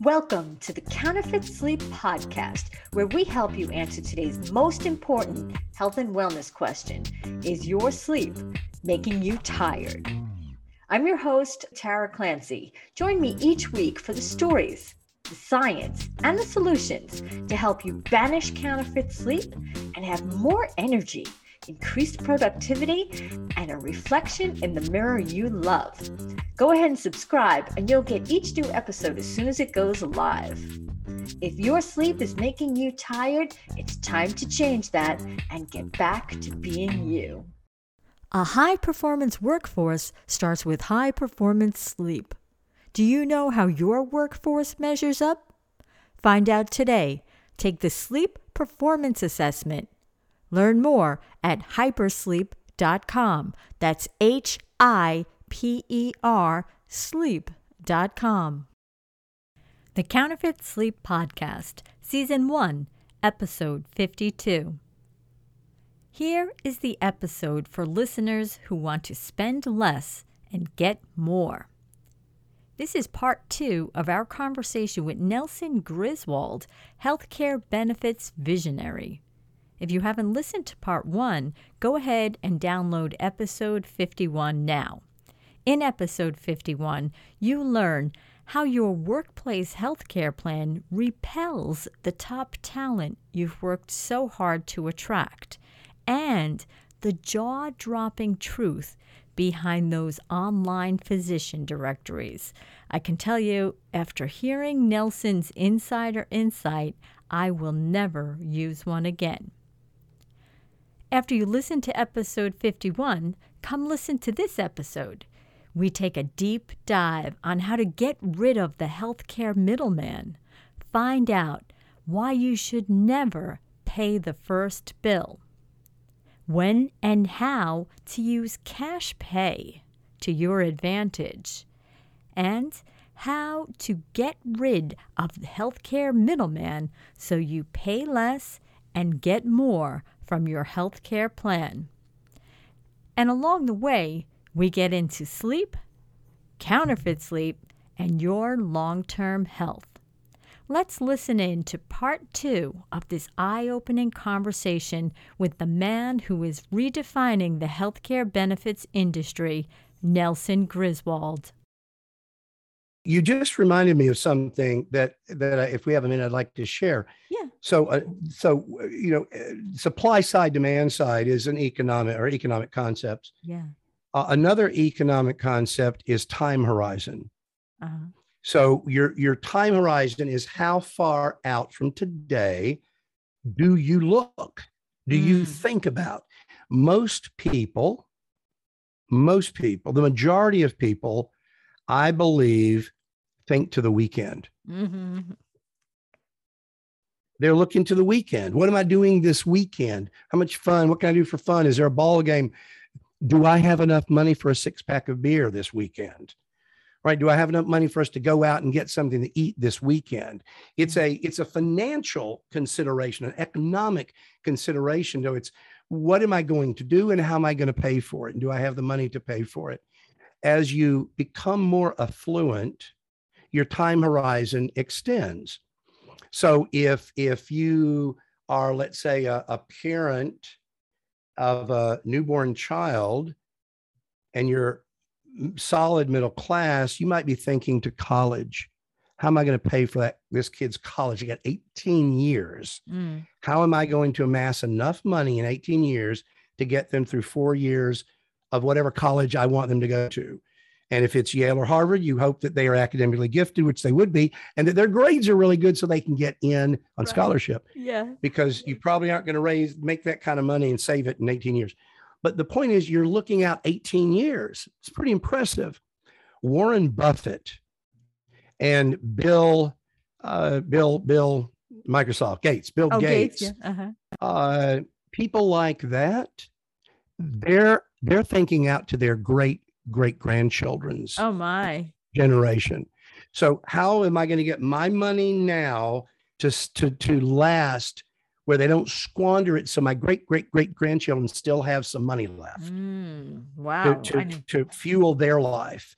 Welcome to the Counterfeit Sleep Podcast, where we help you answer today's most important health and wellness question Is your sleep making you tired? I'm your host, Tara Clancy. Join me each week for the stories, the science, and the solutions to help you banish counterfeit sleep and have more energy increased productivity, and a reflection in the mirror you love. Go ahead and subscribe, and you'll get each new episode as soon as it goes live. If your sleep is making you tired, it's time to change that and get back to being you. A high performance workforce starts with high performance sleep. Do you know how your workforce measures up? Find out today. Take the Sleep Performance Assessment Learn more at hipersleep.com. That's H I P E R sleep.com. The Counterfeit Sleep Podcast, Season 1, Episode 52. Here is the episode for listeners who want to spend less and get more. This is part two of our conversation with Nelson Griswold, healthcare benefits visionary. If you haven't listened to part one, go ahead and download episode 51 now. In episode 51, you learn how your workplace healthcare plan repels the top talent you've worked so hard to attract, and the jaw dropping truth behind those online physician directories. I can tell you, after hearing Nelson's insider insight, I will never use one again. After you listen to episode 51, come listen to this episode. We take a deep dive on how to get rid of the healthcare middleman. Find out why you should never pay the first bill. When and how to use cash pay to your advantage. And how to get rid of the healthcare middleman so you pay less and get more from your health care plan. And along the way, we get into sleep, counterfeit sleep, and your long term health. Let's listen in to part two of this eye opening conversation with the man who is redefining the healthcare benefits industry, Nelson Griswold. You just reminded me of something that that I, if we have a minute, I'd like to share. Yeah. So, uh, so you know, uh, supply side, demand side is an economic or economic concept. Yeah. Uh, another economic concept is time horizon. Uh-huh. So your your time horizon is how far out from today do you look? Do mm. you think about? Most people, most people, the majority of people, I believe, think to the weekend. Mm-hmm. They're looking to the weekend. What am I doing this weekend? How much fun? What can I do for fun? Is there a ball game? Do I have enough money for a six pack of beer this weekend? Right? Do I have enough money for us to go out and get something to eat this weekend? It's a it's a financial consideration, an economic consideration. So it's what am I going to do and how am I going to pay for it? And do I have the money to pay for it? As you become more affluent, your time horizon extends. So if if you are, let's say, a, a parent of a newborn child and you're solid middle class, you might be thinking to college. How am I going to pay for that this kid's college? I got 18 years. Mm. How am I going to amass enough money in 18 years to get them through four years of whatever college I want them to go to? And if it's Yale or Harvard, you hope that they are academically gifted, which they would be, and that their grades are really good so they can get in on right. scholarship. Yeah. Because you probably aren't going to raise, make that kind of money and save it in 18 years. But the point is, you're looking out 18 years. It's pretty impressive. Warren Buffett and Bill, uh, Bill, Bill, Microsoft, Gates, Bill oh, Gates, Gates yeah. uh-huh. uh, people like that, they're they're thinking out to their great great grandchildren's oh my generation. So how am I going to get my money now to to to last where they don't squander it so my great great great grandchildren still have some money left mm, wow to, to, to, fuel their life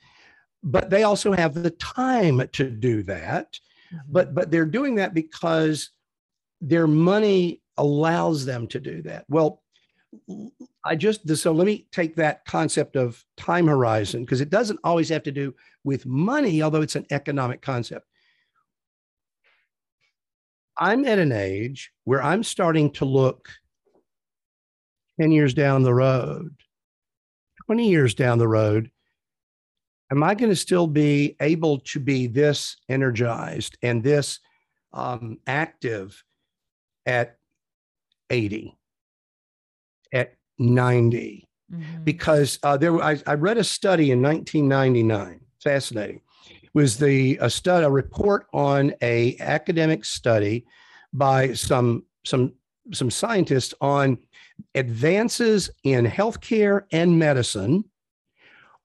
but they also have the time to do that. Mm-hmm. But but they're doing that because their money allows them to do that. Well, I just so let me take that concept of time horizon because it doesn't always have to do with money, although it's an economic concept. I'm at an age where I'm starting to look 10 years down the road, 20 years down the road. Am I going to still be able to be this energized and this um, active at 80, at 90? Mhm. because uh, there I, I read a study in 1999 fascinating was the a study a report on a academic study by some some some scientists on advances in healthcare and medicine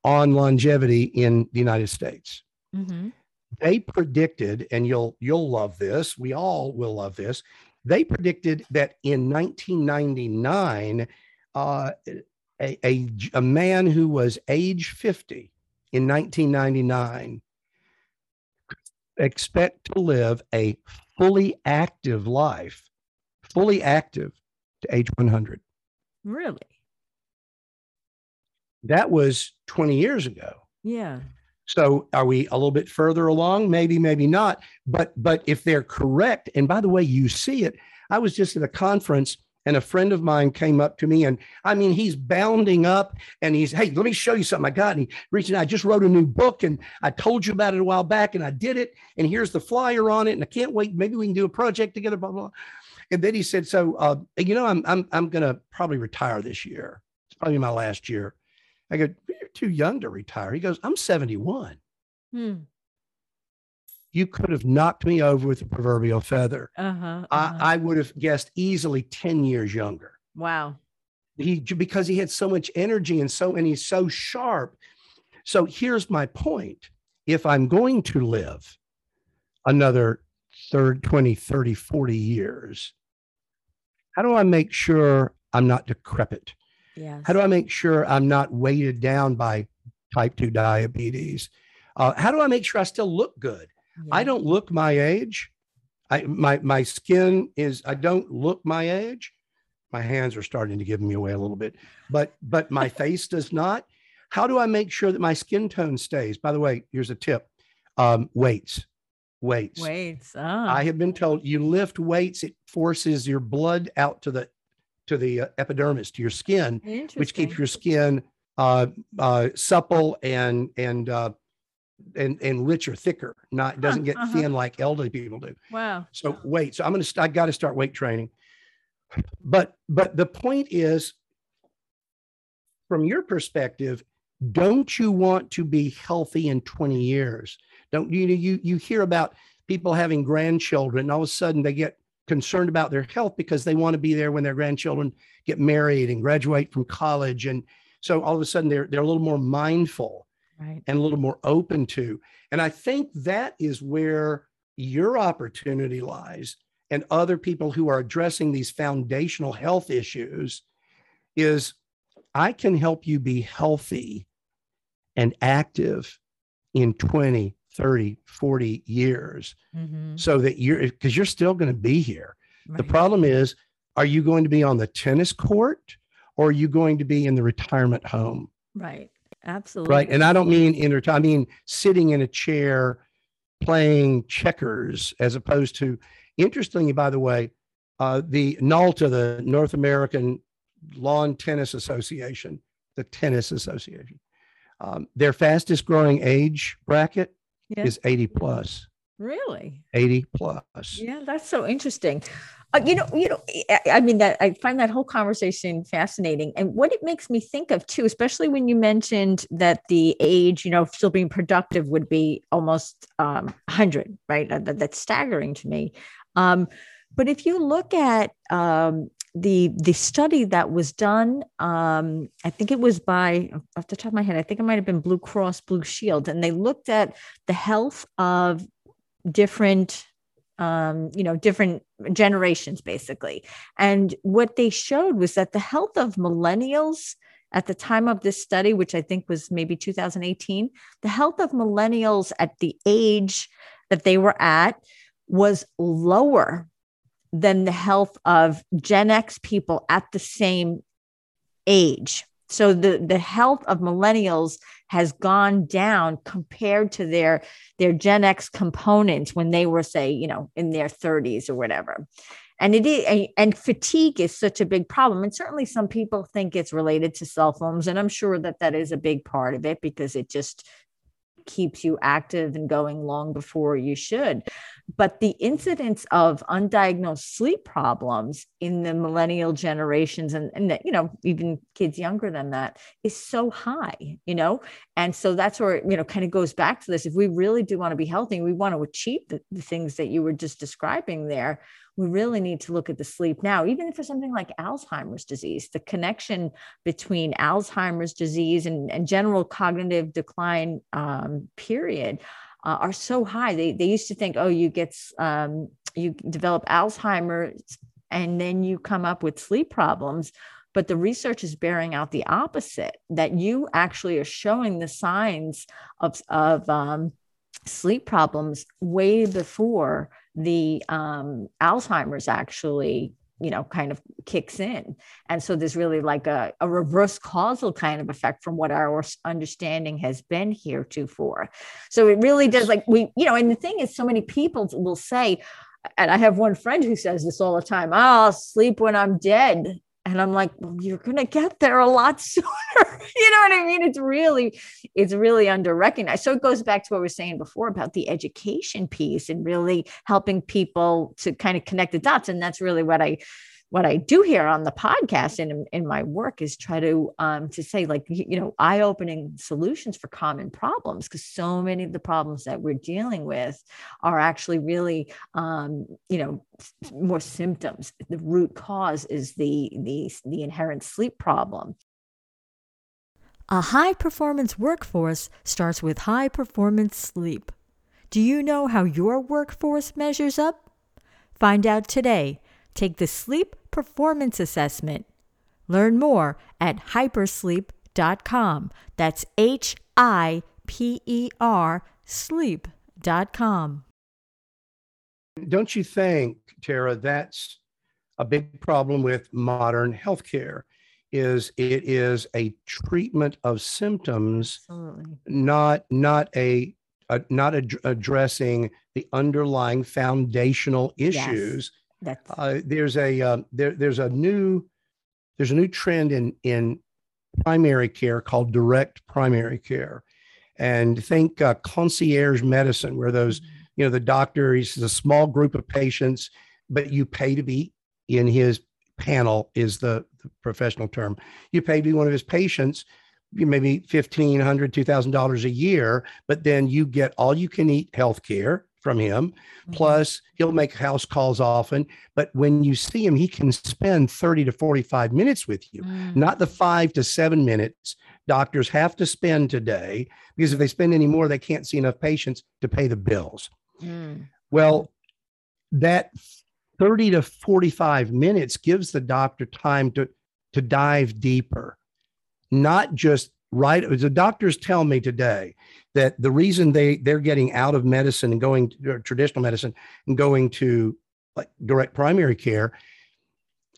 on longevity in the United States Mhm. they predicted and you'll you'll love this we all will love this they predicted that in 1999 uh, a, a, a man who was age 50 in 1999 expect to live a fully active life fully active to age 100 Really? that was 20 years ago Yeah. So are we a little bit further along? Maybe, maybe not. But but if they're correct, and by the way, you see it. I was just at a conference and a friend of mine came up to me and I mean he's bounding up and he's hey let me show you something. I got and he reaching I just wrote a new book and I told you about it a while back and I did it and here's the flyer on it and I can't wait. Maybe we can do a project together blah blah, blah. and then he said so uh, you know I'm I'm I'm gonna probably retire this year. It's probably my last year. I go you're too young to retire. He goes I'm 71 Hmm. You could have knocked me over with a proverbial feather. Uh-huh. uh-huh. I, I would have guessed easily 10 years younger. wow. He because he had so much energy and so and he's so sharp. So here's my point. If I'm going to live another third 20, 30, 40 years, how do I make sure I'm not decrepit? Yes. How do I make sure I'm not weighted down by type 2 diabetes? Uh, how do I make sure I still look good? I don't look my age. I my my skin is I don't look my age. My hands are starting to give me away a little bit, but but my face does not. How do I make sure that my skin tone stays? By the way, here's a tip. Um, weights. Weights. Wait. Ah. I have been told you lift weights, it forces your blood out to the to the uh, epidermis, to your skin, which keeps your skin uh, uh, supple and and and and richer, thicker. Not doesn't get uh-huh. thin like elderly people do. Wow. So weight. So I'm gonna. st- I got to start weight training. But but the point is, from your perspective, don't you want to be healthy in 20 years? Don't you know you you hear about people having grandchildren, and all of a sudden they get concerned about their health because they want to be there when their grandchildren get married and graduate from college, and so all of a sudden they're they're a little more mindful Right. and a little more open to. And I think that is where your opportunity lies and other people who are addressing these foundational health issues is I can help you be healthy and active in 20, 30, 40 years Mhm. so that you're because you're still going to be here. The problem is, are you going to be on the tennis court or are you going to be in the retirement home? Right. Absolutely. Right. And I don't mean inter I mean sitting in a chair playing checkers as opposed to interestingly, by the way, uh, the NALTA, the North American Lawn Tennis Association, the tennis association, um, their fastest growing age bracket Yeah. is 80 plus. Really? 80 plus. Yeah, that's so interesting. Uh, you know, you know, I, mean that I find that whole conversation fascinating, and what it makes me think of too, especially when you mentioned that the age, you know, still being productive would be almost um, 100, right? That, that's staggering to me. Um, but if you look at um, the the study that was done, um, I think it was by off the top of my head, I think it might have been Blue Cross Blue Shield, and they looked at the health of different um, you know, different generations basically. And what they showed was that the health of millennials at the time of this study, which I think was maybe 2018, the health of millennials at the age that they were at was lower than the health of Gen X people at the same age. So the, the health of millennials has gone down compared to their their Gen X components when they were, say, you know, in their 30s or whatever. And it is, and fatigue is such a big problem. And certainly some people think it's related to cell phones. And I'm sure that that is a big part of it because it just keeps you active and going long before you should. But the incidence of undiagnosed sleep problems in the millennial generations and, and you know, even kids younger than that is so high, you know? And so that's where, you know, kind of goes back to this. If we really do want to be healthy, we want to achieve the, the things that you were just describing there we really need to look at the sleep now, even for something like Alzheimer's disease, the connection between Alzheimer's disease and, and general cognitive decline um, period uh, are so high. They, they used to think, oh, you get, um, you develop Alzheimer's and then you come up with sleep problems. But the research is bearing out the opposite, that you actually are showing the signs of, of um, sleep problems way before the um, Alzheimer's actually, you know, kind of kicks in. And so there's really like a, a reverse causal kind of effect from what our understanding has been heretofore. So it really does like we, you know, and the thing is, so many people will say, and I have one friend who says this all the time, oh, I'll sleep when I'm dead. And I'm like, well, you're going to get there a lot sooner. you know what I mean? It's really, it's really under recognized. So it goes back to what we were saying before about the education piece and really helping people to kind of connect the dots. And that's really what I what I do here on the podcast and in, in my work is try to um, to say like you know eye opening solutions for common problems because so many of the problems that we're dealing with are actually really um, you know more symptoms. The root cause is the the the inherent sleep problem. A high performance workforce starts with high performance sleep. Do you know how your workforce measures up? Find out today Take the Sleep Performance Assessment. Learn more at hipersleep.com. That's H I P E R sleep.com. Don't you think, Tara, that's a big problem with modern healthcare? Is it is a treatment of symptoms, Absolutely. not not a, a not ad- addressing the underlying foundational issues yes that's uh, there's a uh, there, there's a new there's a new trend in in primary care called direct primary care, and think uh, concierge medicine, where those mm-hmm. you know the doctor he's a small group of patients, but you pay to be in his panel is the, the professional term. You pay to be one of his patients maybe $1,500, $2,000 a year, but then you get all you can eat health care from him. Mm-hmm. Plus, he'll make house calls often. But when you see him, he can spend 30 to 45 minutes with you, mm. not the five to seven minutes doctors have to spend today, because if they spend any more, they can't see enough patients to pay the bills. Mm. Well, that 30 to 45 minutes gives the doctor time to, to dive deeper, not just right. The doctors tell me today that the reason they they're getting out of medicine and going to traditional medicine and going to like direct primary care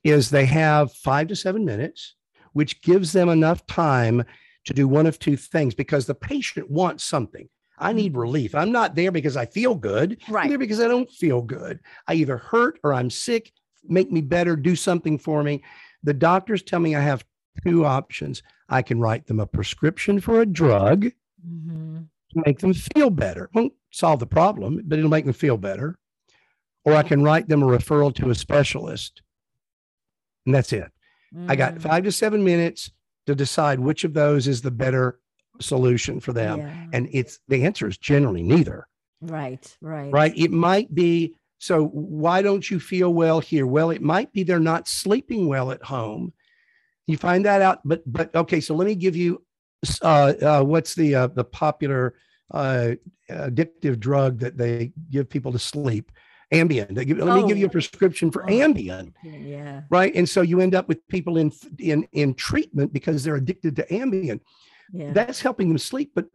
is they have five to seven minutes, which gives them enough time to do one of two things because the patient wants something. I need mm-hmm. relief. I'm not there because I feel good. Right. I'm there because I don't feel good. I either hurt or I'm sick. Make me better. Do something for me. The doctors tell me I have two options. I can write them a prescription for a drug mm-hmm. to make them feel better. Won't solve the problem, but it'll make them feel better. Or I can write them a referral to a specialist. And that's it. Mm-hmm. I got mm. five to seven minutes to decide which of those is the better solution for them. Yeah. And it's the answer is generally neither. Right, right. Right. It might be so why don't you feel well here? Well, it might be they're not sleeping well at home. You find that out, but but okay. So let me give you uh, uh, what's the uh, the popular uh, addictive drug that they give people to sleep? Ambien. Let me give you a oh. prescription for oh. Ambien. Yeah. Right. And so you end up with people in in in treatment because they're addicted to Ambien. Yeah. That's helping them sleep. But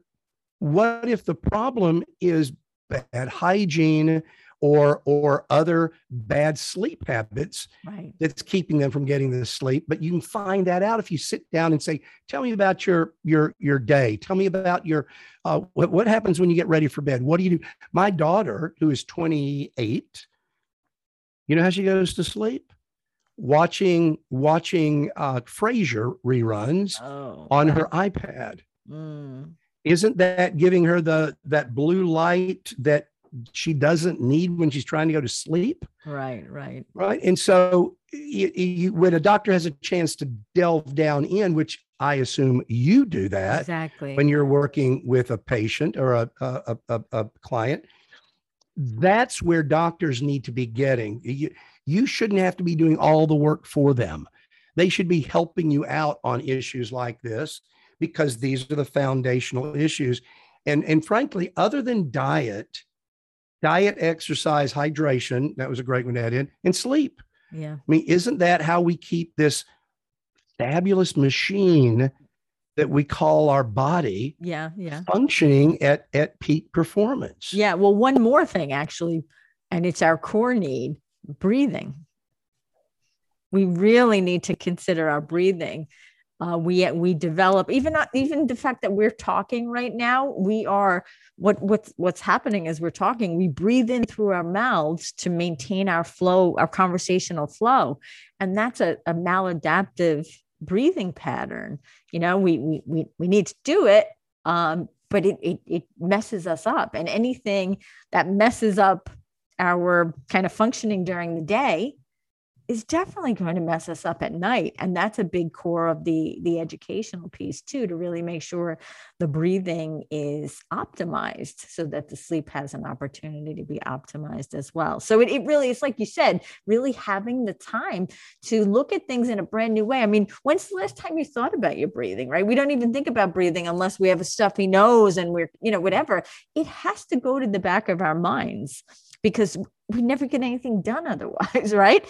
what if the problem is bad hygiene or or other bad sleep habits right. that's keeping them from getting the sleep but you can find that out if you sit down and say tell me about your your your day tell me about your uh, what, what happens when you get ready for bed what do you do my daughter who is 28 you know how she goes to sleep watching watching uh frasier reruns oh, on wow. her ipad mm. isn't that giving her the that blue light that she doesn't need when she's trying to go to sleep. Right, right, right. And so, you, you, when a doctor has a chance to delve down in, which I assume you do that exactly when you're working with a patient or a a, a, a client, that's where doctors need to be getting. You, you shouldn't have to be doing all the work for them. They should be helping you out on issues like this because these are the foundational issues. And, and frankly, other than diet, diet, exercise, hydration. That was a great one to add in, and sleep. Yeah. I mean, isn't that how we keep this fabulous machine that we call our body yeah yeah functioning at at peak performance yeah well one more thing actually and it's our core need breathing we really need to consider our breathing uh, we we develop even not even the fact that we're talking right now we are what what's what's happening as we're talking we breathe in through our mouths to maintain our flow our conversational flow. And that's a, a maladaptive breathing pattern. You know we we we, we need to do it um, but it, it it messes us up. And anything that messes up our kind of functioning during the day is definitely going to mess us up at night and that's a big core of the the educational piece too to really make sure the breathing is optimized so that the sleep has an opportunity to be optimized as well. So it, it really is like you said really having the time to look at things in a brand new way. I mean when's the last time you thought about your breathing right? We don't even think about breathing unless we have a stuffy nose and we're you know whatever. It has to go to the back of our minds because we never get anything done otherwise right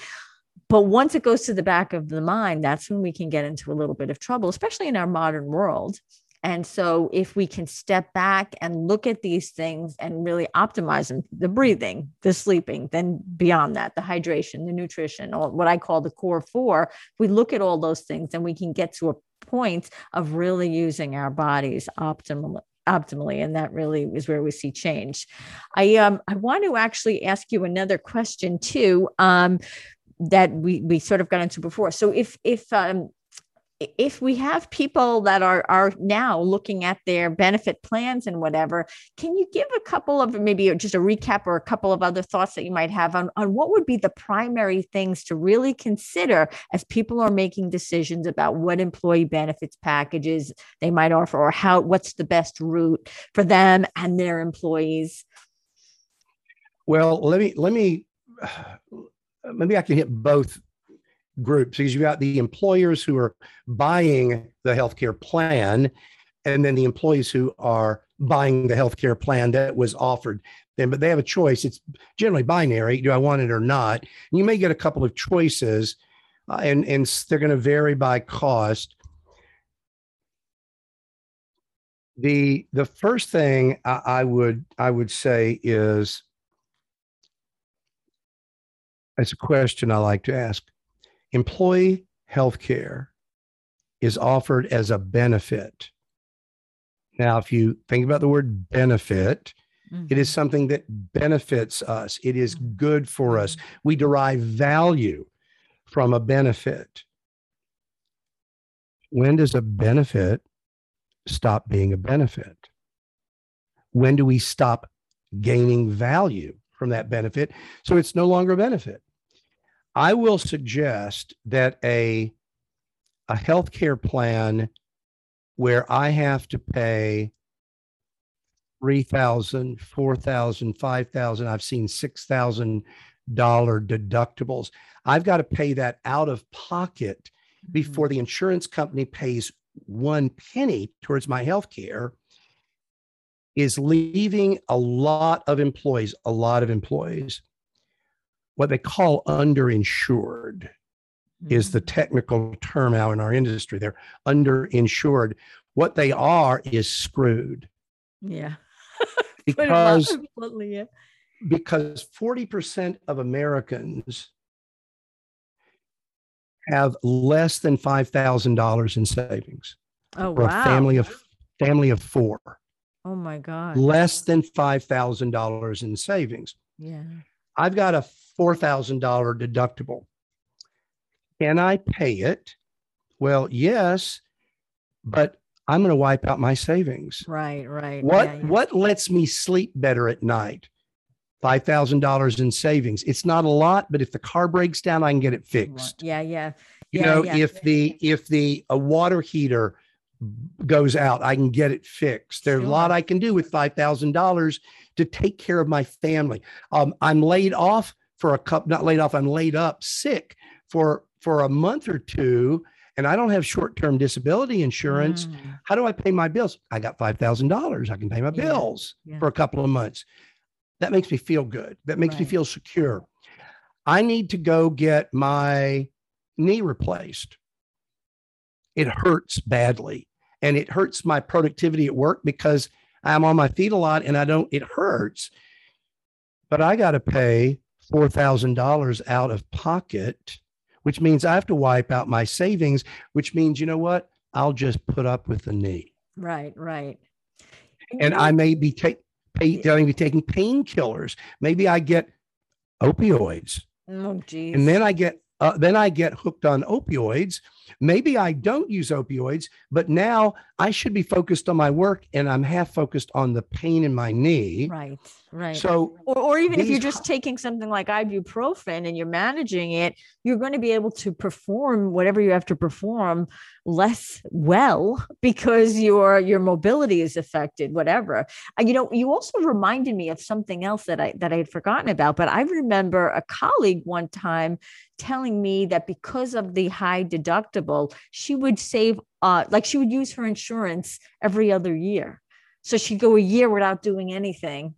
but once it goes to the back of the mind, that's when we can get into a little bit of trouble, especially in our modern world. And so, if we can step back and look at these things and really optimize them the breathing, the sleeping, then beyond that, the hydration, the nutrition, or what I call the core four, we look at all those things and we can get to a point of really using our bodies optimally optimally and that really is where we see change i um i want to actually ask you another question too um that we we sort of got into before. So if if um, if we have people that are are now looking at their benefit plans and whatever, can you give a couple of maybe just a recap or a couple of other thoughts that you might have on, on what would be the primary things to really consider as people are making decisions about what employee benefits packages they might offer or how what's the best route for them and their employees? Well, let me let me maybe I can hit both groups because you've got the employers who are buying the healthcare plan, and then the employees who are buying the healthcare plan that was offered them. But they have a choice. It's generally binary: do I want it or not? And you may get a couple of choices, uh, and and they're going to vary by cost. The the first thing I, I would I would say is it's a question I like to ask. Employee health care is offered as a benefit. Now, if you think about the word benefit, mm-hmm. it is mm-hmm. something that benefits us. It is mm-hmm. good for us. Mm-hmm. We derive value from a benefit. When does a benefit stop being a benefit? When do we stop gaining value? From that benefit. So it's no longer a benefit. I will suggest that a, a healthcare plan where I have to pay 3000 4000 5000 I've seen $6,000 deductibles. I've got to pay that out of pocket before mm-hmm. the insurance company pays one penny towards my health care is leaving a lot of employees, a lot of employees what they call underinsured is the Mm. technical term now in our industry. They're underinsured. What they are is screwed Yeah. because yeah. because 40% of Americans have less than $5,000 in savings Oh for wow. a family of family of 4. Oh my God. Less than $5,000 in savings. Yeah. I've got a $4,000 deductible. Can I pay it? Well, yes, but I'm going to wipe out my savings. Right. Right. What yeah, yeah. what lets me sleep better at night? Five thousand dollars in savings. It's not a lot, but if the car breaks down, I can get it fixed. Yeah. Yeah. You Yeah, know, if the if the a water heater goes out, I can get it fixed. There's a lot I can do with five thousand dollars to take care of my family. Um, I'm laid off for a cup, not laid off. I'm laid up sick for for a month or two, and I don't have short term disability insurance Mm, how do I pay my bills? I got $5,000. I can pay my Yeah, bills yeah. for a couple of months. That makes me feel good. That makes me feel secure. I need to go get my knee replaced. It hurts badly and it hurts my productivity at work because I'm on my feet a lot and I don't, it hurts. But I got to pay $4,000 out of pocket, which means I have to wipe out my savings, which means, you know what? I'll just put up with the knee. Right. Right. And I may be take, pay, may be taking painkillers. Maybe I get opioids, Oh, geez. and then I get uh, then I get hooked on opioids. Maybe I don't use opioids, but now I should be focused on my work, and I'm half focused on the pain in my knee. Right. Right. So or, or even if you're just taking something like ibuprofen and you're managing it, you're going to be able to perform whatever you have to perform less well because your your mobility is affected. Whatever. Uh, you know, you also reminded me of something else that I that I had forgotten about. But I remember a colleague one time telling me that because of the high deductible, she would save uh like she would use her insurance every other year. So she'd go a year without doing anything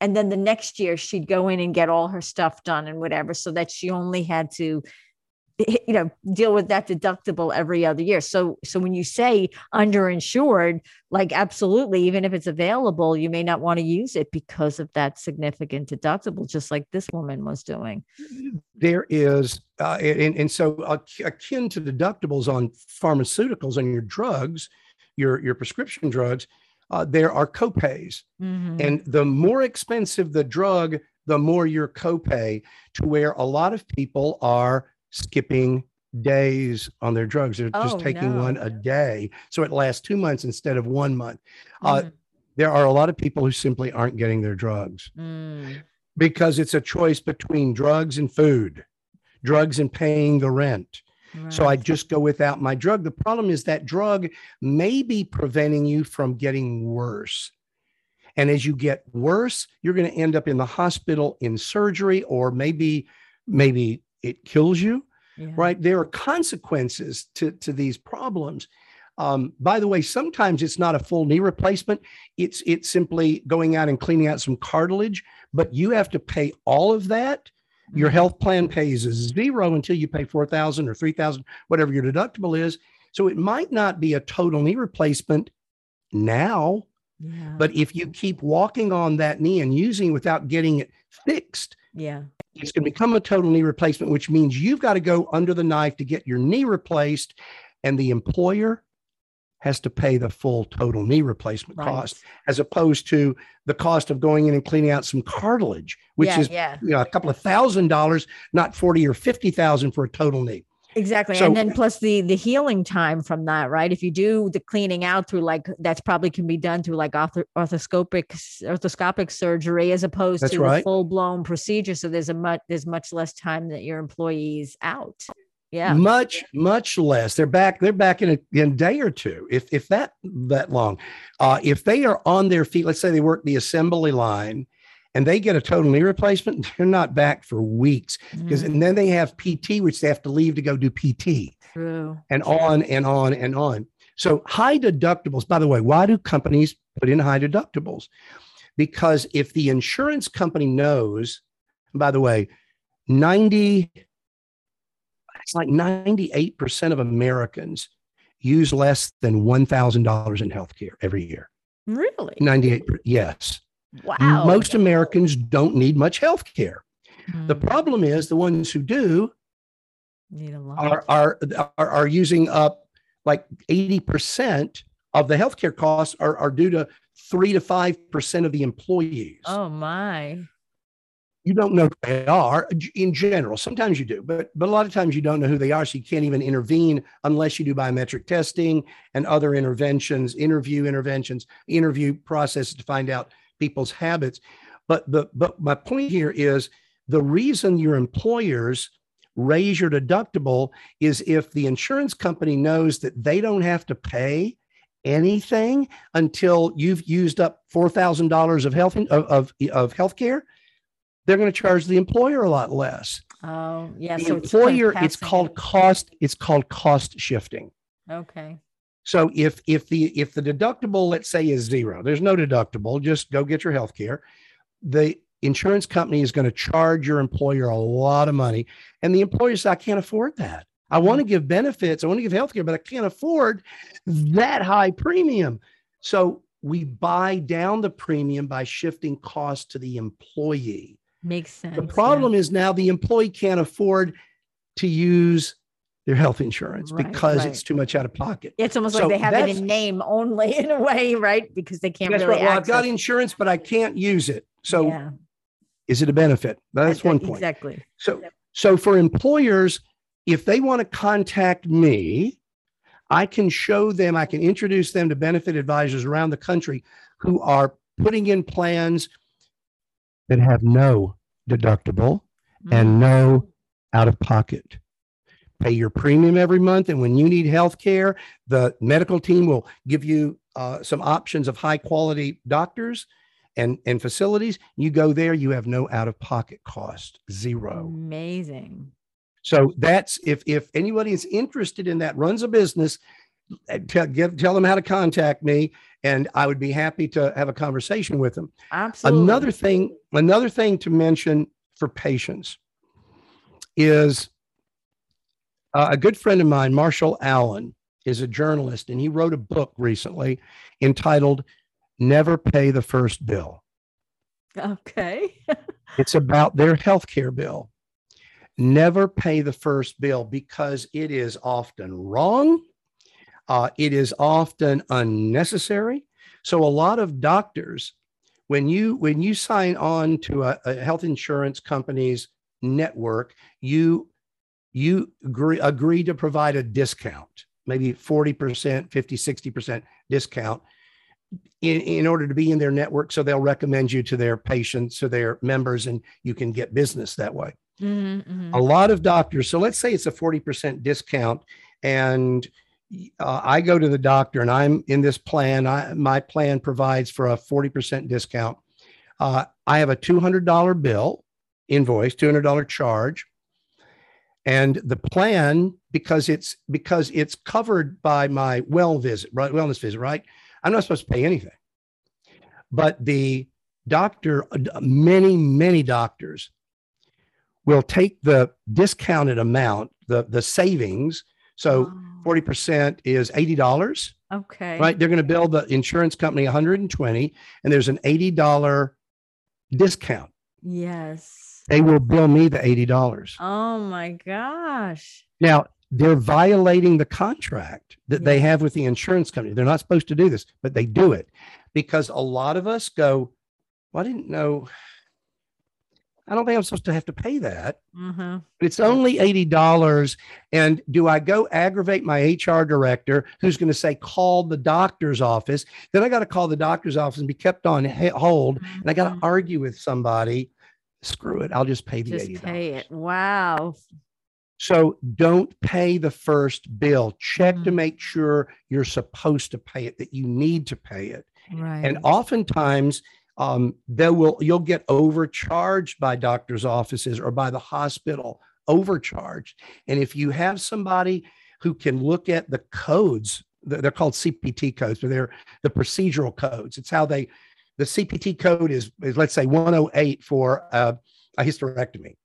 and then the next year she'd go in and get all her stuff done and whatever so that she only had to you know deal with that deductible every other year so so when you say underinsured like absolutely even if it's available you may not want to use it because of that significant deductible just like this woman was doing there is, uh, and, and so ac- akin to deductibles on pharmaceuticals and your drugs, your your prescription drugs, uh, there are copays. Mhm. And the more expensive the drug, the more your copay, to where a lot of people are skipping days on their drugs. They're just Oh, taking no. one a day. So it lasts two months instead of one month. Uh, Mhm. There are a lot of people who simply aren't getting their drugs Mm. because it's a choice between drugs and food, drugs and paying the rent. So I just go without my drug. The problem is that drug may be preventing you from getting worse. And as you get worse, you're going to end up in the hospital in surgery, or maybe, maybe it kills you, Yeah. right? There are consequences to, to these problems. Um, by the way, sometimes it's not a full knee replacement. It's it's simply going out and cleaning out some cartilage, but you have to pay all of that your Mhm. health plan pays zero until you pay 4000 or 3000 whatever your deductible is so it might not be a total knee replacement now yeah. but if you keep walking on that knee and using it without getting it fixed yeah. It's going to become a total knee replacement which means you've got to go under the knife to get your knee replaced and the employer has to pay the full total knee replacement Right. cost as opposed to the cost of going in and cleaning out some cartilage which yeah, is yeah. you know, a couple of thousand dollars, not 40 or 50,000 for a total knee. Exactly. So- and then plus the the healing time from that, right? If you do the cleaning out through like that's probably can be done through like ortho- orthoscopic orthoscopic surgery as opposed to right. a full blown procedure. So there's a much there's much less time that your employees out. Yeah. Much, much less. They're back, they're back in a, in a day or two, if if that that long. Uh, if they are on their feet, let's say they work the assembly line and they get a total knee replacement, they're not back for weeks. Because Mm, and then they have PT, which they have to leave to go do PT true. and on and on and on. So high deductibles, by the way, why do companies put in high deductibles? Because if the insurance company knows, by the way, 90, it's like 98% of Americans use less than $1,000 in healthcare every year. Really? 98, yes. Wow. Most Americans don't need much health care. The Mm, problem is the ones who do need a lot. are, are, are, are using up like 80% of the healthcare costs are, are due to three to 5% of the employees. oh my. You don't know who they are in general. Sometimes you do, but, but a lot of times you don't know who they are. So you can't even intervene unless you do biometric testing and other interventions, interview interventions, interview processes to find out people's habits. But the, but my point here is the reason your employers raise your deductible is if the insurance company knows that they don't have to pay anything until you've used up $4,000 of health, of, of, of healthcare, they're going to charge the employer a lot less. Oh, yeah. The so it's kind of employer, it's passing called cost, it's called cost shifting. Okay. So if if the if the deductible, let's say, is zero, there's no deductible, just go get your health care. The insurance company is going to charge your employer a lot of money. And the employer says, I can't afford that. I mm-hmm. want to give benefits, I want to give health care, but I can't afford that high premium. So we buy down the premium by shifting cost to the employee. Makes sense. The problem is now the employee can't afford to use their health insurance Right, because right. it's too much out of pocket. It's almost So like they have it in name only in a way, right? Because they can't really right. Well, I've got insurance, but I can't use it. So Yeah, is it a benefit? That's I- one point. Exactly. So, so for employers, if they want to contact me, I can show them, I can introduce them to benefit advisors around the country who are putting in plans that have no deductible Mm. and no out of pocket. Pay your premium every month. And when you need health care, the medical team will give you uh, some options of high quality doctors and, and facilities. You go there, you have no out of pocket cost, zero. Amazing. So that's if if anybody is interested in that, runs a business, uh, tell, give, tell them how to contact me, and I would be happy to have a conversation with them. Absolutely. Another thing, another thing to mention for patients is uh, a good friend of mine, Marshall Allen, is a journalist, and he wrote a book recently entitled "Never Pay the First Bill." Okay. It's about their health care bill. Never pay the first bill because it is often wrong. Uh, it is often unnecessary. So a lot of doctors, when you when you sign on to a, a health insurance company's network, you you agree, agree to provide a discount, maybe 40%, 50, 60% discount in, in order to be in their network. So they'll recommend you to their patients, to their members, and you can get business that way. Mhm, mhm. A lot of doctors, so let's say it's a 40% discount, and uh, I go to the doctor and I'm in this plan. I, my plan provides for a 40% discount. Uh, I have a $200 bill invoice, $200 charge. And the plan, because it's because it's covered by my well visit, right? Wellness visit, right? I'm not supposed to pay anything. But the doctor, many, many doctors will take the discounted amount, the, the savings. So Oh, 40% is $80, Okay. right? They're going to bill the insurance company 120 and there's an $80 discount. Yes. They will bill me the $80. Oh my gosh. Now, they're violating the contract that they have with the insurance company. They're not supposed to do this, but they do it because a lot of us go, well, I didn't know. I don't think I'm supposed to have to pay that. But it's only $80. And do I go aggravate my HR director who's going to say, call the doctor's office? Then I got to call the doctor's office and be kept on hold. And I got to Mhm. argue with somebody. Screw it. I'll just pay the Just $80. pay it. Wow. So don't pay the first bill. Check to Mhm. make sure you're supposed to pay it, that you need to pay it. Right. And oftentimes, um, they will you'll get overcharged by doctors' offices or by the hospital, overcharged. And if you have somebody who can look at the codes, they're called CPT codes, but they're the procedural codes. It's how they the CPT code is, is let's say 108 for uh, a hysterectomy,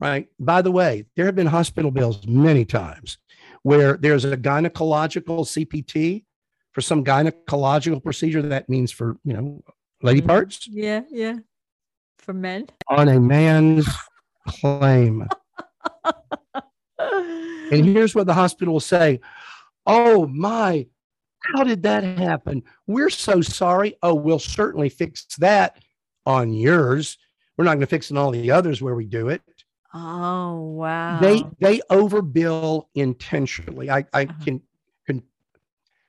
right? By the way, there have been hospital bills many times where there's a gynecological CPT for some gynecological procedure that means for, you know, lady mm-hmm. parts. Yeah, yeah. For men. On a man's claim. and here's what the hospital will say Oh my, how did that happen? We're so sorry. Oh, we'll certainly fix that on yours. We're not going to fix it on all the others where we do it. Oh wow. They they overbill intentionally. I, I uh-huh. can can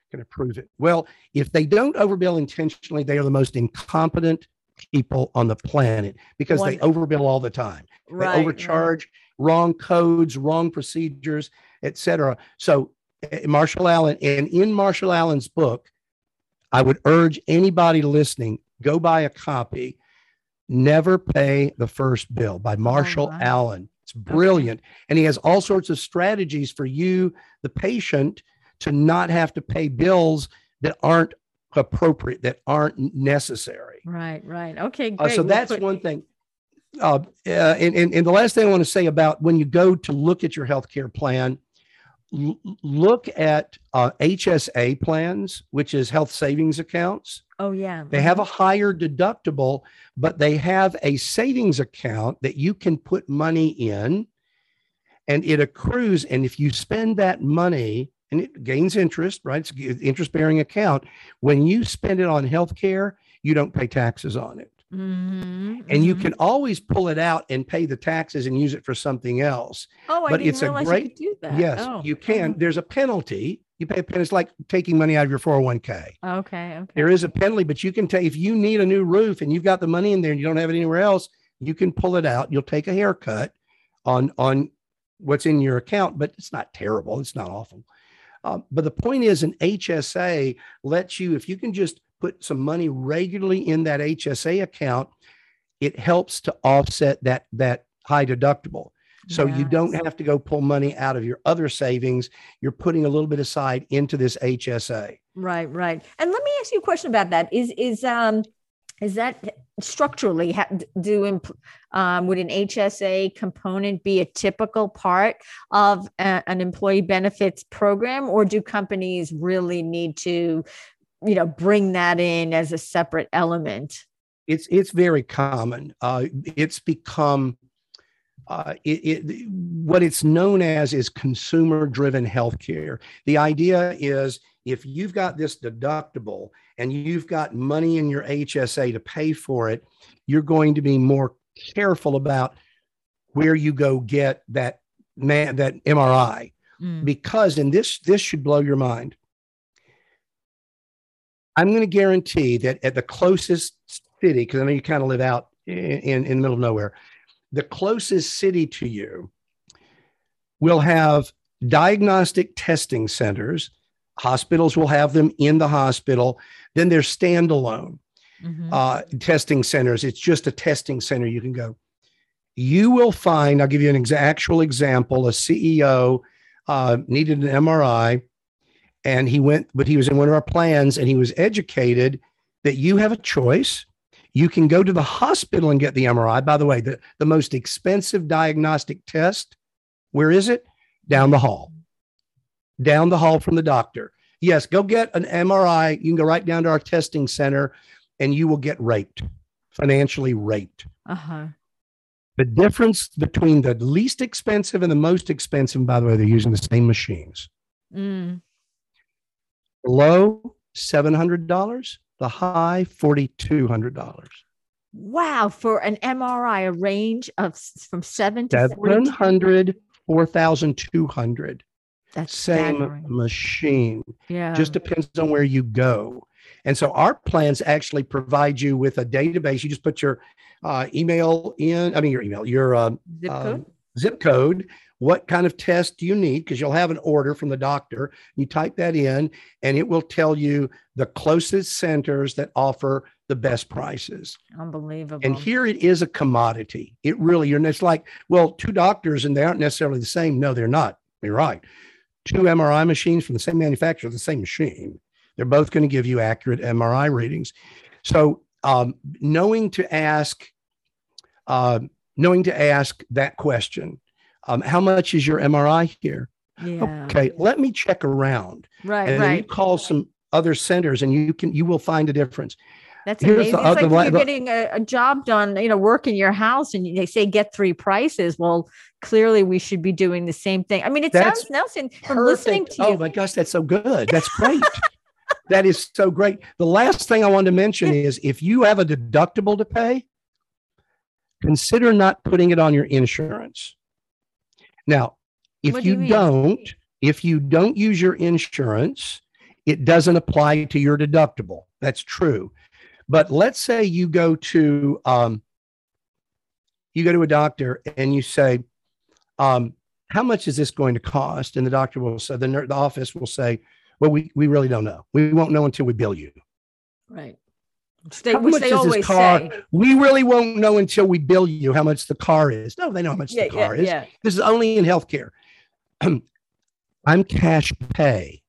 can prove it. Well, if they don't overbill intentionally, they are the most incompetent people on the planet because they overbill all the time. Right, they overcharge, right. wrong codes, wrong procedures, etc. So Marshall Allen, and in Marshall Allen's book, I would urge anybody listening, go buy a copy Never Pay the First Bill by Marshall oh, wow. Allen. It's brilliant. Okay. And he has all sorts of strategies for you, the patient, to not have to pay bills that aren't appropriate, that aren't necessary. Right, right. Okay, great. Uh, so that's put- one thing. Uh, uh, and, and, and the last thing I want to say about when you go to look at your healthcare plan, look at uh, HSA plans, which is health savings accounts. Oh, yeah. They have a higher deductible, but they have a savings account that you can put money in and it accrues. And if you spend that money, and it gains interest, right? It's an interest bearing account. When you spend it on healthcare, you don't pay taxes on it. Mm-hmm, and you mm-hmm. can always pull it out and pay the taxes and use it for something else. Oh, I but it's a great you yes, oh. you can. Mm-hmm. There's a penalty. You pay a penalty. It's like taking money out of your 401k. Okay, okay. There is a penalty, but you can take if you need a new roof and you've got the money in there and you don't have it anywhere else, you can pull it out. You'll take a haircut on on what's in your account, but it's not terrible. It's not awful. Um, but the point is, an HSA lets you, if you can just put some money regularly in that HSA account, it helps to offset that that high deductible. So yes. you don't have to go pull money out of your other savings. You're putting a little bit aside into this HSA. Right, right. And let me ask you a question about that. Is is um is that structurally do um, would an HSA component be a typical part of a, an employee benefits program, or do companies really need to you know bring that in as a separate element it's it's very common uh, it's become uh, it, it, what it's known as is consumer driven healthcare. The idea is if you've got this deductible and you've got money in your HSA to pay for it, you're going to be more careful about where you go get that man that MRI mm. because and this this should blow your mind. I'm going to guarantee that at the closest city, because I know you kind of live out in, in, in the middle of nowhere, the closest city to you will have diagnostic testing centers. Hospitals will have them in the hospital. Then there's standalone mm-hmm. uh, testing centers. It's just a testing center you can go. You will find, I'll give you an ex- actual example a CEO uh, needed an MRI and he went, but he was in one of our plans and he was educated that you have a choice. You can go to the hospital and get the MRI. By the way, the, the most expensive diagnostic test, where is it? Down the hall. Down the hall from the doctor. Yes, go get an MRI. You can go right down to our testing center and you will get raped, financially raped. Uh-huh. The difference between the least expensive and the most expensive, by the way, they're using the same machines. Mm. Low $700, the high $4,200. Wow. For an MRI, a range of from seven to 700, 4,200. That's same staggering. machine. Yeah. Just depends on where you go. And so our plans actually provide you with a database. You just put your uh, email in, I mean, your email, your uh, zip code. Uh, zip code what kind of test do you need? Because you'll have an order from the doctor. You type that in, and it will tell you the closest centers that offer the best prices. Unbelievable. And here it is a commodity. It really, you're it's like, well, two doctors and they aren't necessarily the same. No, they're not. You're right. Two MRI machines from the same manufacturer, the same machine. They're both going to give you accurate MRI readings. So, um, knowing to ask uh, knowing to ask that question. Um, how much is your MRI here? Yeah. Okay, let me check around. Right. and then you call some other centers and you can you will find a difference. That's Here's amazing. the it's like li- you're the- getting a, a job done, you know, work in your house and they say get three prices. Well, clearly we should be doing the same thing. I mean, it sounds Nelson from listening to you. Oh my gosh, that's so good. That's great. that is so great. The last thing I want to mention is if you have a deductible to pay, consider not putting it on your insurance. Now, if What do you you, don't, if you don't use your insurance, it doesn't apply to your deductible. That's true. But let's say you go to um, you go to a doctor and you say, um, "How much is this going to cost?" And the doctor will say, the, the office will say, "Well, we we really don't know. We won't know until we bill you." right. They, How much they is this car? say. We really won't know until we bill you how much the car is. No, they know how much Yeah, the yeah, car is. yeah. This is only in healthcare. I'm cash pay.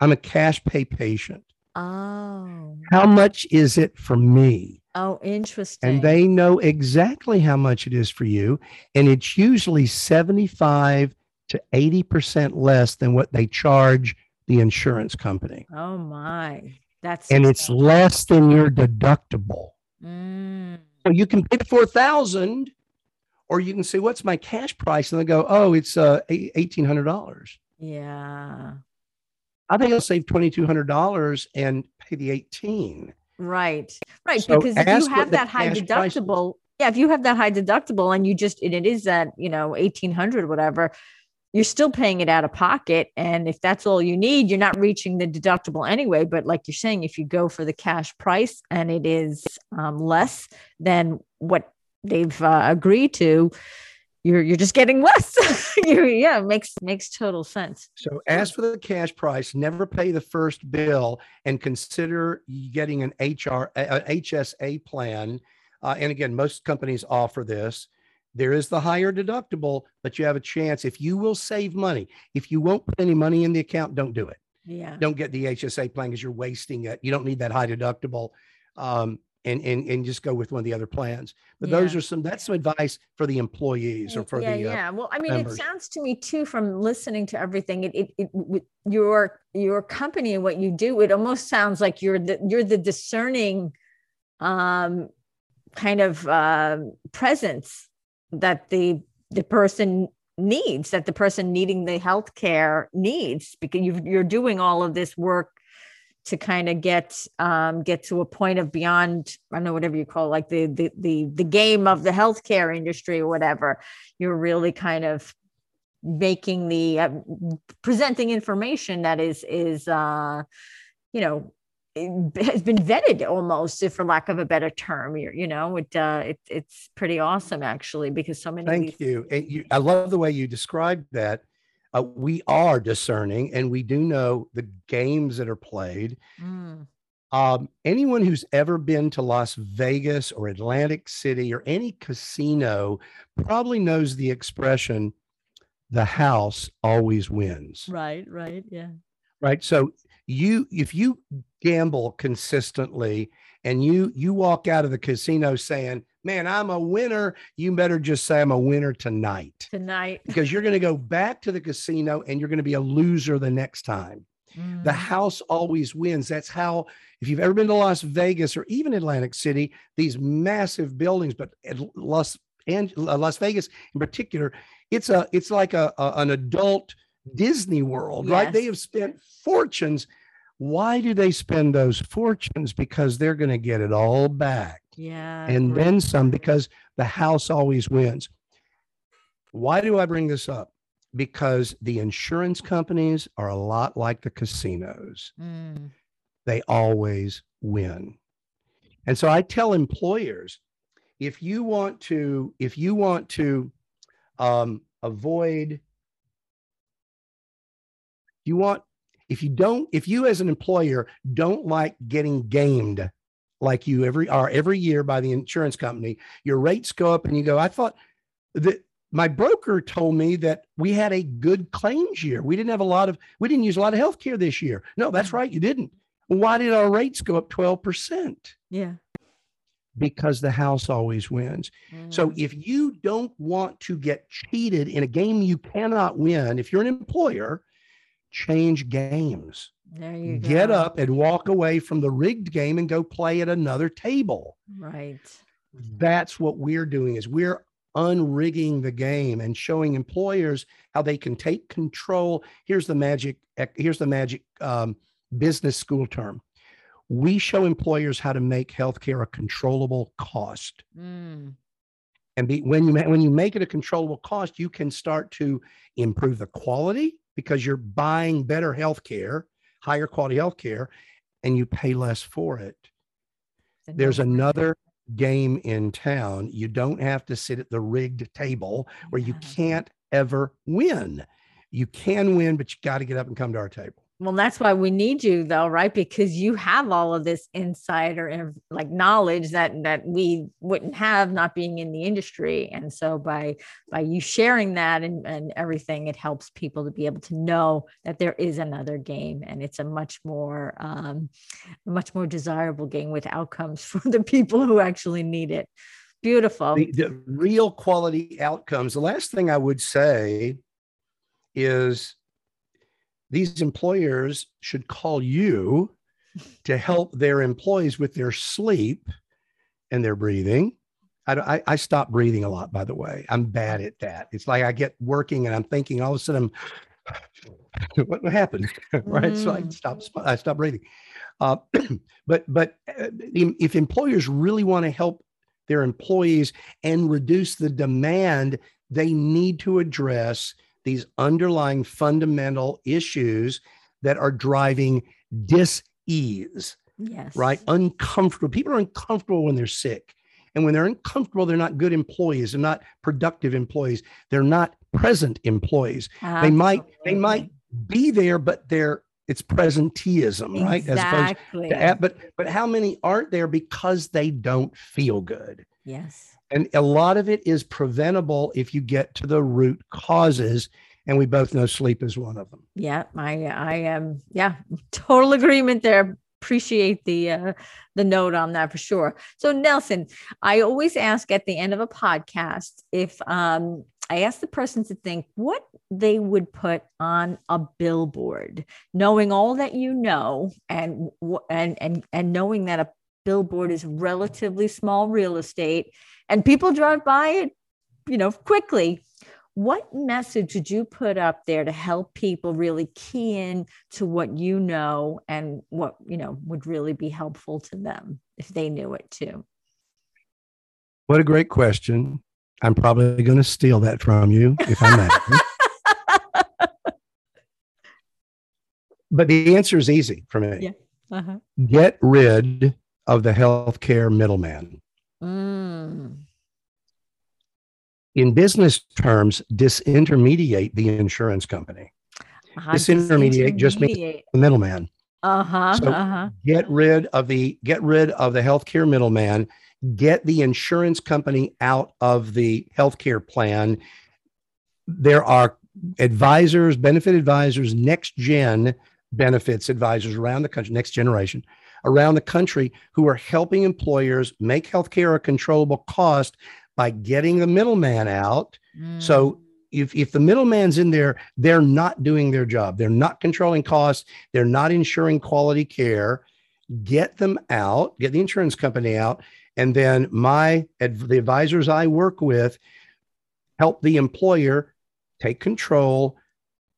I'm a cash pay patient. Oh. How much is it for me? Oh, interesting. And they know exactly how much it is for you. And it's usually 75 to 80% less than what they charge the insurance company. Oh my. That's And it's less than your deductible. Mm. So you can pay the 4000 or you can say, what's my cash price? And they go, oh, it's uh, $1,800. Yeah. I think I'll save $2,200 and pay the 18. Right. Right. So because if you have that high cash price is. deductible, yeah, if you have that high deductible and you just and it is that, you know, eighteen hundred, whatever, you're still paying it out of pocket. And if that's all you need, you're not reaching the deductible anyway. But like you're saying, if you go for the cash price and it is um, less than what they've uh, agreed to, you're you're just getting less. yeah, makes makes total sense. So ask for the cash price, never pay the first bill, and consider getting an HR, a- a HSA plan. Uh, and again, most companies offer this. There is the higher deductible, but you have a chance if you will save money. If you won't put any money in the account, don't do it. Yeah. Don't get the HSA plan because you're wasting it. You don't need that high deductible. Um, and, and, and just go with one of the other plans. But those are some, that's some advice for the employees or for yeah, the, uh, yeah. Well, I mean, members. it sounds to me too from listening to everything. It, it, it with your your company and what you do, it almost sounds like you're the you're the discerning, um, kind of um presence that the the person needs, that the person needing the health care needs, because you you're doing all of this work to kind of get um, get to a point of beyond I don't know whatever you call it, like the the the the game of the healthcare industry or whatever. You're really kind of making the uh, presenting information that is is uh, you know has been vetted almost, if for lack of a better term. You're, you know, it uh, it it's pretty awesome actually because so many. Thank these- you. And you. I love the way you described that. Uh, we are discerning and we do know the games that are played. Mm, Um, anyone who's ever been to Las Vegas or Atlantic City or any casino probably knows the expression, the house always wins. right. Right. Yeah. right so you if you gamble consistently and you you walk out of the casino saying man i'm a winner you better just say i'm a winner tonight. Tonight. because you're going to go back to the casino and you're going to be a loser the next time. Mm, the house always wins. That's how if you've ever been to las vegas or even atlantic city these massive buildings but at las and las vegas in particular it's a it's like a, a- an adult disney world right they have spent fortunes why do they spend those fortunes because they're going to get it all back yeah. and great. then some because the house always wins. Why do I bring this up? Because the insurance companies are a lot like the casinos. Mm, They always win. And so I tell employers, if you want to, if you want to um, avoid, you want, if you don't, if you as an employer don't like getting gamed like you every are every year by the insurance company, your rates go up and you go, I thought that my broker told me that we had a good claims year. We didn't have a lot of, we didn't use a lot of health care this year. No, that's right. You didn't. Why did our rates go up 12%? yeah. because the house always wins. Mm. So if you don't want to get cheated in a game you cannot win, if you're an employer, change games. There you go. Get up and walk away from the rigged game and go play at another table. Right. That's what we're doing is we're unrigging the game and showing employers how they can take control. Here's the magic. Here's the magic um, business school term we show employers how to make healthcare a controllable cost. Mm. And be, when you when you make it a controllable cost, you can start to improve the quality because you're buying better healthcare, higher quality healthcare, and you pay less for it. There's another game in town. You don't have to sit at the rigged table where you can't ever win. You can win, but you got to get up and come to our table. Well, that's why we need you though, right? Because you have all of this insider like knowledge that that we wouldn't have not being in the industry. And so by by you sharing that and, and everything, it helps people to be able to know that there is another game and it's a much more um, much more desirable game with outcomes for the people who actually need it. Beautiful. The, the real quality outcomes. The last thing I would say is these employers should call you to help their employees with their sleep and their breathing. I, I, I stop breathing a lot, by the way. I'm bad at that. It's like I get working and I'm thinking all of a sudden, I'm, what happened? right. Mm. So I mm. stop, I stop breathing. Uh, but, but uh, if employers really want to help their employees and reduce the demand, they need to address these underlying fundamental issues that are driving dis-ease. Yes. Right? Uncomfortable. People are uncomfortable when they're sick. And when they're uncomfortable, they're not good employees. They're not productive employees. They're not present employees. Absolutely. They might they might be there, but they're it's presenteeism, right? Exactly. As opposed to, but but how many aren't there because they don't feel good? Yes. And a lot of it is preventable if you get to the root causes. And we both know sleep is one of them. Yeah, I I am yeah, total agreement there. Appreciate the uh, the note on that for sure. So Nelson, I always ask at the end of a podcast if um I ask the person to think what they would put on a billboard, knowing all that you know, and and and and knowing that a billboard is relatively small real estate and people drive by it, you know, quickly. What message did you put up there to help people really key in to what you know and what, you know, would really be helpful to them if they knew it too? What a great question. I'm probably going to steal that from you if I'm not. but the answer is easy for me. Yeah. Uh-huh. Get rid of the healthcare middleman. Mm. In business terms, disintermediate the insurance company. Uh-huh, disintermediate, disintermediate just means the middleman. Uh-huh, so uh-huh. Get rid of the get rid of the healthcare middleman. Get the insurance company out of the healthcare plan. There are advisors, benefit advisors, next gen benefits advisors around the country, next generation around the country who are helping employers make healthcare a controllable cost by getting the middleman out. Mm. So if, if the middleman's in there, they're not doing their job. They're not controlling costs. They're not ensuring quality care. Get them out, get the insurance company out. And then my the advisors I work with help the employer take control,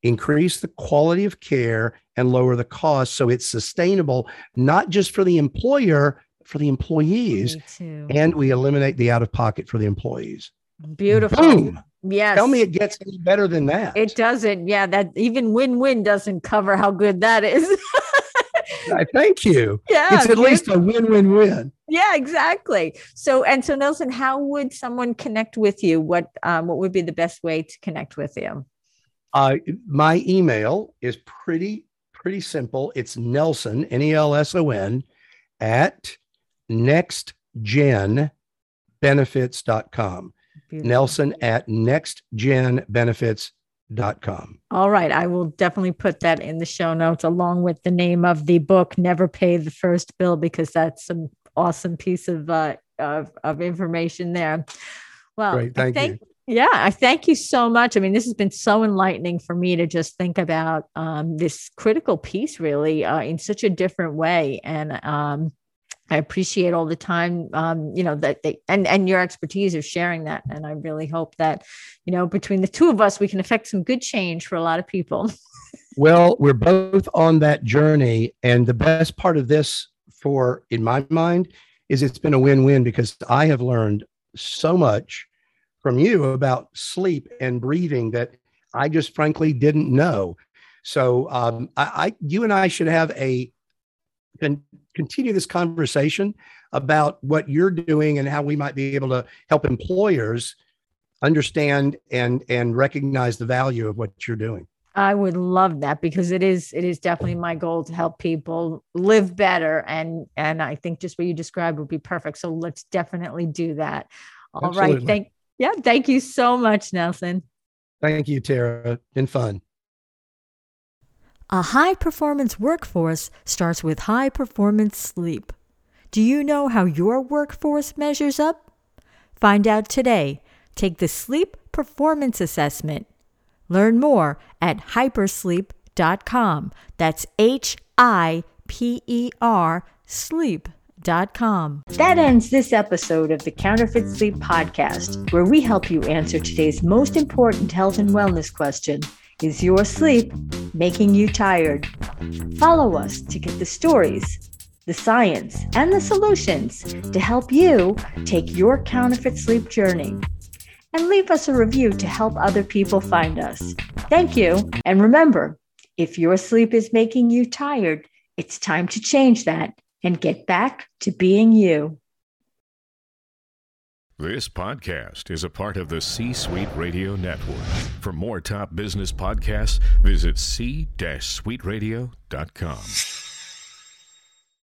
increase the quality of care and lower the cost so it's sustainable not just for the employer for the employees and we eliminate the out of pocket for the employees beautiful Boom. yes tell me it gets any better than that it doesn't yeah that even win-win doesn't cover how good that is I thank you. Yeah. It's at least a win-win-win. Yeah, exactly. So and so Nelson, how would someone connect with you? What um, what would be the best way to connect with you? Uh, my email is pretty pretty simple. It's Nelson N E L S O N at nextgenbenefits.com. Beautiful. Nelson at nextgenbenefits.com. All right. I will definitely put that in the show notes along with the name of the book, Never Pay the First Bill, because that's some awesome piece of uh, of, of information there. Well, Great, thank, thank you. Yeah, I thank you so much. I mean, this has been so enlightening for me to just think about um, this critical piece, really, uh, in such a different way. And um, I appreciate all the time, um, you know, that they and and your expertise of sharing that. And I really hope that, you know, between the two of us, we can affect some good change for a lot of people. well, we're both on that journey, and the best part of this, for in my mind, is it's been a win-win because I have learned so much from you about sleep and breathing that I just frankly didn't know. So um, I, I, you and I should have a can continue this conversation about what you're doing and how we might be able to help employers understand and and recognize the value of what you're doing. I would love that because it is it is definitely my goal to help people live better and and I think just what you described would be perfect. So let's definitely do that. All Absolutely. right. Thank yeah. Thank you so much, Nelson. Thank you, Tara. Been fun. A high performance workforce starts with high performance sleep. Do you know how your workforce measures up? Find out today. Take the Sleep Performance Assessment. Learn more at hipersleep.com. That's H I P E R sleep that ends this episode of the Counterfeit Sleep Podcast, where we help you answer today's most important health and wellness question Is your sleep making you tired? Follow us to get the stories, the science, and the solutions to help you take your counterfeit sleep journey. And leave us a review to help other people find us. Thank you. And remember, if your sleep is making you tired, it's time to change that and get back to being you. This podcast is a part of the C Suite Radio Network. For more top business podcasts, visit c-suiteradio.com.